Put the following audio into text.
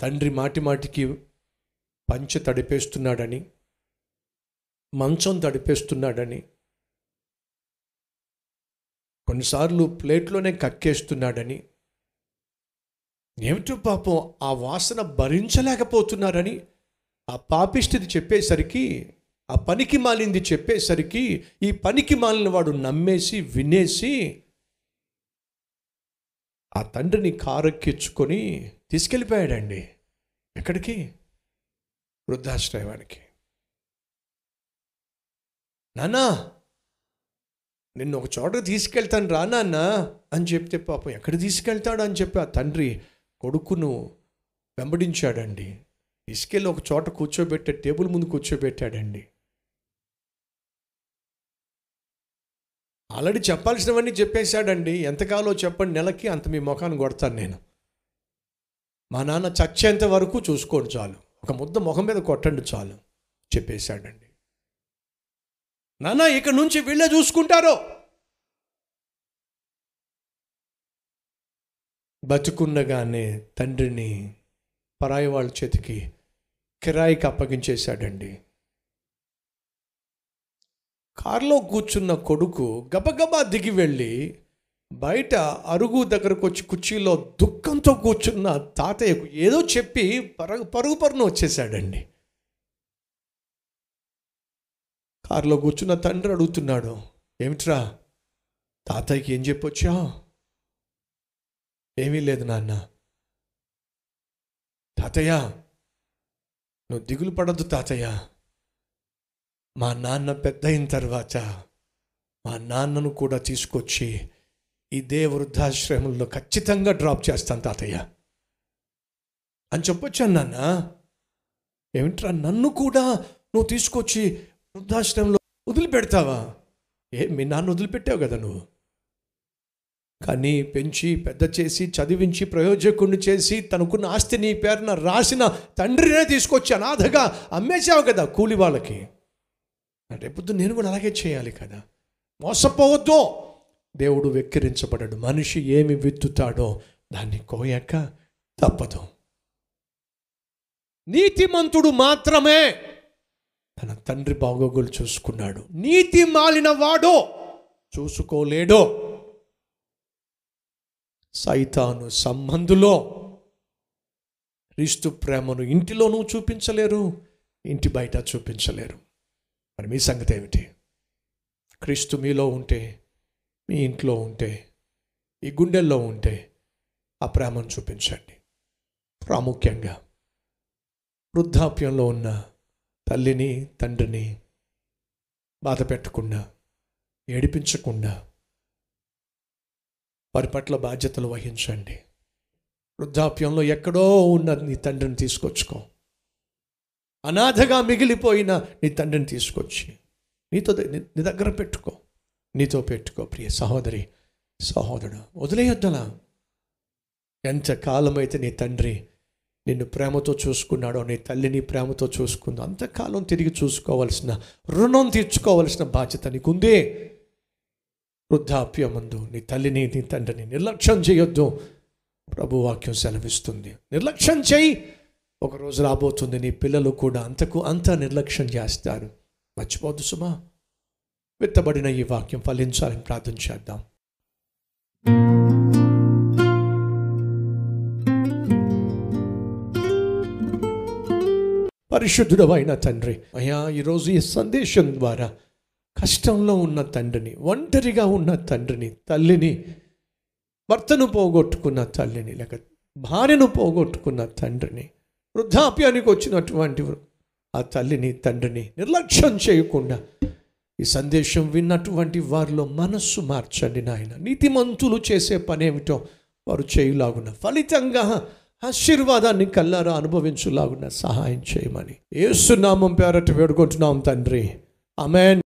తండ్రి మాటి మాటికి పంచ తడిపేస్తున్నాడని మంచం తడిపేస్తున్నాడని కొన్నిసార్లు ప్లేట్లోనే కక్కేస్తున్నాడని ఏమిటో పాపం ఆ వాసన భరించలేకపోతున్నారని ఆ పాపిష్టిది చెప్పేసరికి ఆ పనికి మాలింది చెప్పేసరికి ఈ పనికి మాలిన వాడు నమ్మేసి వినేసి ఆ తండ్రిని కారెక్కించుకొని తీసుకెళ్ళిపోయాడండి ఎక్కడికి? వృద్ధాశ్రయానికి. నానా నిన్ను ఒక చోట తీసుకెళ్తాను రా నాన్న అని చెప్తే పాపం ఎక్కడ తీసుకెళ్తాడు అని చెప్పి ఆ తండ్రి కొడుకును వెంబడించాడండి. తీసుకెళ్ళి ఒక చోట కూర్చోబెట్టే టేబుల్ ముందు కూర్చోబెట్టాడండి. ఆల్రెడీ చెప్పాల్సినవన్నీ చెప్పేశాడండి. ఎంతకాలో చెప్పండి నెలకి అంత మీ ముఖాన్ని కొడతాను నేను. మా నాన్న చచ్చేంత వరకు చూసుకోండి చాలు. ఒక ముద్ద ముఖం మీద కొట్టండి చాలు చెప్పేశాడండి. నాన్న ఇక నుంచి వీళ్ళే చూసుకుంటారు. బతుకున్నగానే తండ్రిని పరాయి వాళ్ళ చేతికి కిరాయికి అప్పగించేశాడండి. కారులో కూర్చున్న కొడుకు గబగబా దిగి వెళ్ళి బయట అరుగు దగ్గరకు వచ్చి కుర్చీలో దుఃఖంతో కూర్చున్న తాతయ్యకు ఏదో చెప్పి పరుగు పరుగు పరును వచ్చేసాడండి కారులో కూర్చున్న తండ్రి అడుగుతున్నాడు ఏమిట్రా? తాతయ్యకి ఏం చెప్పొచ్చా? ఏమీ లేదు నాన్న. తాతయ్య నువ్వు దిగులు పడద్దు తాతయ్య. మా నాన్న పెద్ద అయిన తర్వాత మా నాన్నను కూడా తీసుకొచ్చి ఇదే వృద్ధాశ్రమంలో ఖచ్చితంగా డ్రాప్ చేస్తాను తాతయ్య. అని చెప్పొచ్చాను నాన్న. ఏమిట్రా నన్ను కూడా నువ్వు తీసుకొచ్చి వృద్ధాశ్రమంలో వదిలిపెడతావా? ఏ మీ నాన్న వదిలిపెట్టావు కదా నువ్వు. కానీ పెంచి పెద్ద చేసి చదివించి ప్రయోజకుడిని చేసి తనకున్న ఆస్తి నీ పేరున రాసిన తండ్రినే తీసుకొచ్చి అనాథగా అమ్మేశావు కదా కూలి వాళ్ళకి. రేపొద్దు నేను కూడా అలాగే చేయాలి కదా. మోసపోవద్దు. దేవుడు వెక్కిరించబడడు మనిషి ఏమి విత్తుతాడో దాన్ని కోయక తప్పదు. నీతిమంతుడు మాత్రమే తన తండ్రి బాగోగులు చూసుకున్నాడు. నీతి మాలిన వాడో చూసుకోలేడో. సైతాను సంబంధులో క్రీస్తు ప్రేమను ఇంటిలోనూ చూపించలేరు ఇంటి బయట చూపించలేరు. మరి మీ సంగతి ఏమిటి? క్రీస్తు మీలో ఉంటే మీ ఇంట్లో ఉంటే ఈ గుండెల్లో ఉంటే ఆ ప్రేమను చూపించండి. ప్రాముఖ్యంగా వృద్ధాప్యంలో ఉన్న తల్లిని తండ్రిని బాధ పెట్టకుండా ఏడిపించకుండా వారి పట్ల బాధ్యతలు వహించండి. వృద్ధాప్యంలో ఎక్కడో ఉన్న నీ తండ్రిని తీసుకొచ్చుకో. అనాథగా మిగిలిపోయిన నీ తండ్రిని తీసుకొచ్చి నీతో నీ దగ్గర పెట్టుకో. నీతో పెట్టుకో ప్రియ సహోదరి సహోదరుడు. వదిలేయొద్దలా ఎంత కాలమైతే నీ తండ్రి నిన్ను ప్రేమతో చూసుకున్నాడో నీ తల్లిని ప్రేమతో చూసుకుందో అంతకాలం తిరిగి చూసుకోవలసిన రుణం తీర్చుకోవలసిన బాధ్యత నీకుందే. వృద్ధాప్యమందు నీ తల్లిని నీ తండ్రిని నిర్లక్ష్యం చేయొద్దు. ప్రభువాక్యం సెలవిస్తుంది. నిర్లక్ష్యం చేయి. ఒకరోజు రాబోతుంది నీ పిల్లలు కూడా అంతకు అంత నిర్లక్ష్యం చేస్తారు. మర్చిపోద్దు సుమా. విత్తబడిన ఈ వాక్యం ఫలించాలని ప్రార్థన చేద్దాం. పరిశుద్ధుడమైన తండ్రి అయ్యా ఈరోజు ఈ సందేశం ద్వారా కష్టంలో ఉన్న తండ్రిని ఒంటరిగా ఉన్న తండ్రిని తల్లిని భర్తను పోగొట్టుకున్న తల్లిని లేక భార్యను పోగొట్టుకున్న తండ్రిని వృద్ధాప్యానికి వచ్చినటువంటి ఆ తల్లిని తండ్రిని నిర్లక్ష్యం చేయకుండా ఈ సందేశం విన్నటువంటి వారిలో మనస్సు మార్చండి నాయన. నీతిమంతులు చేసే పనేమిటో వారు చేయులాగున ఫలితంగా ఆశీర్వాదాన్ని కల్లారా అనుభవించులాగున సహాయం చేయమని. ఏసునామం పేరట వేడుకుంటున్నాం తండ్రి. అమెన్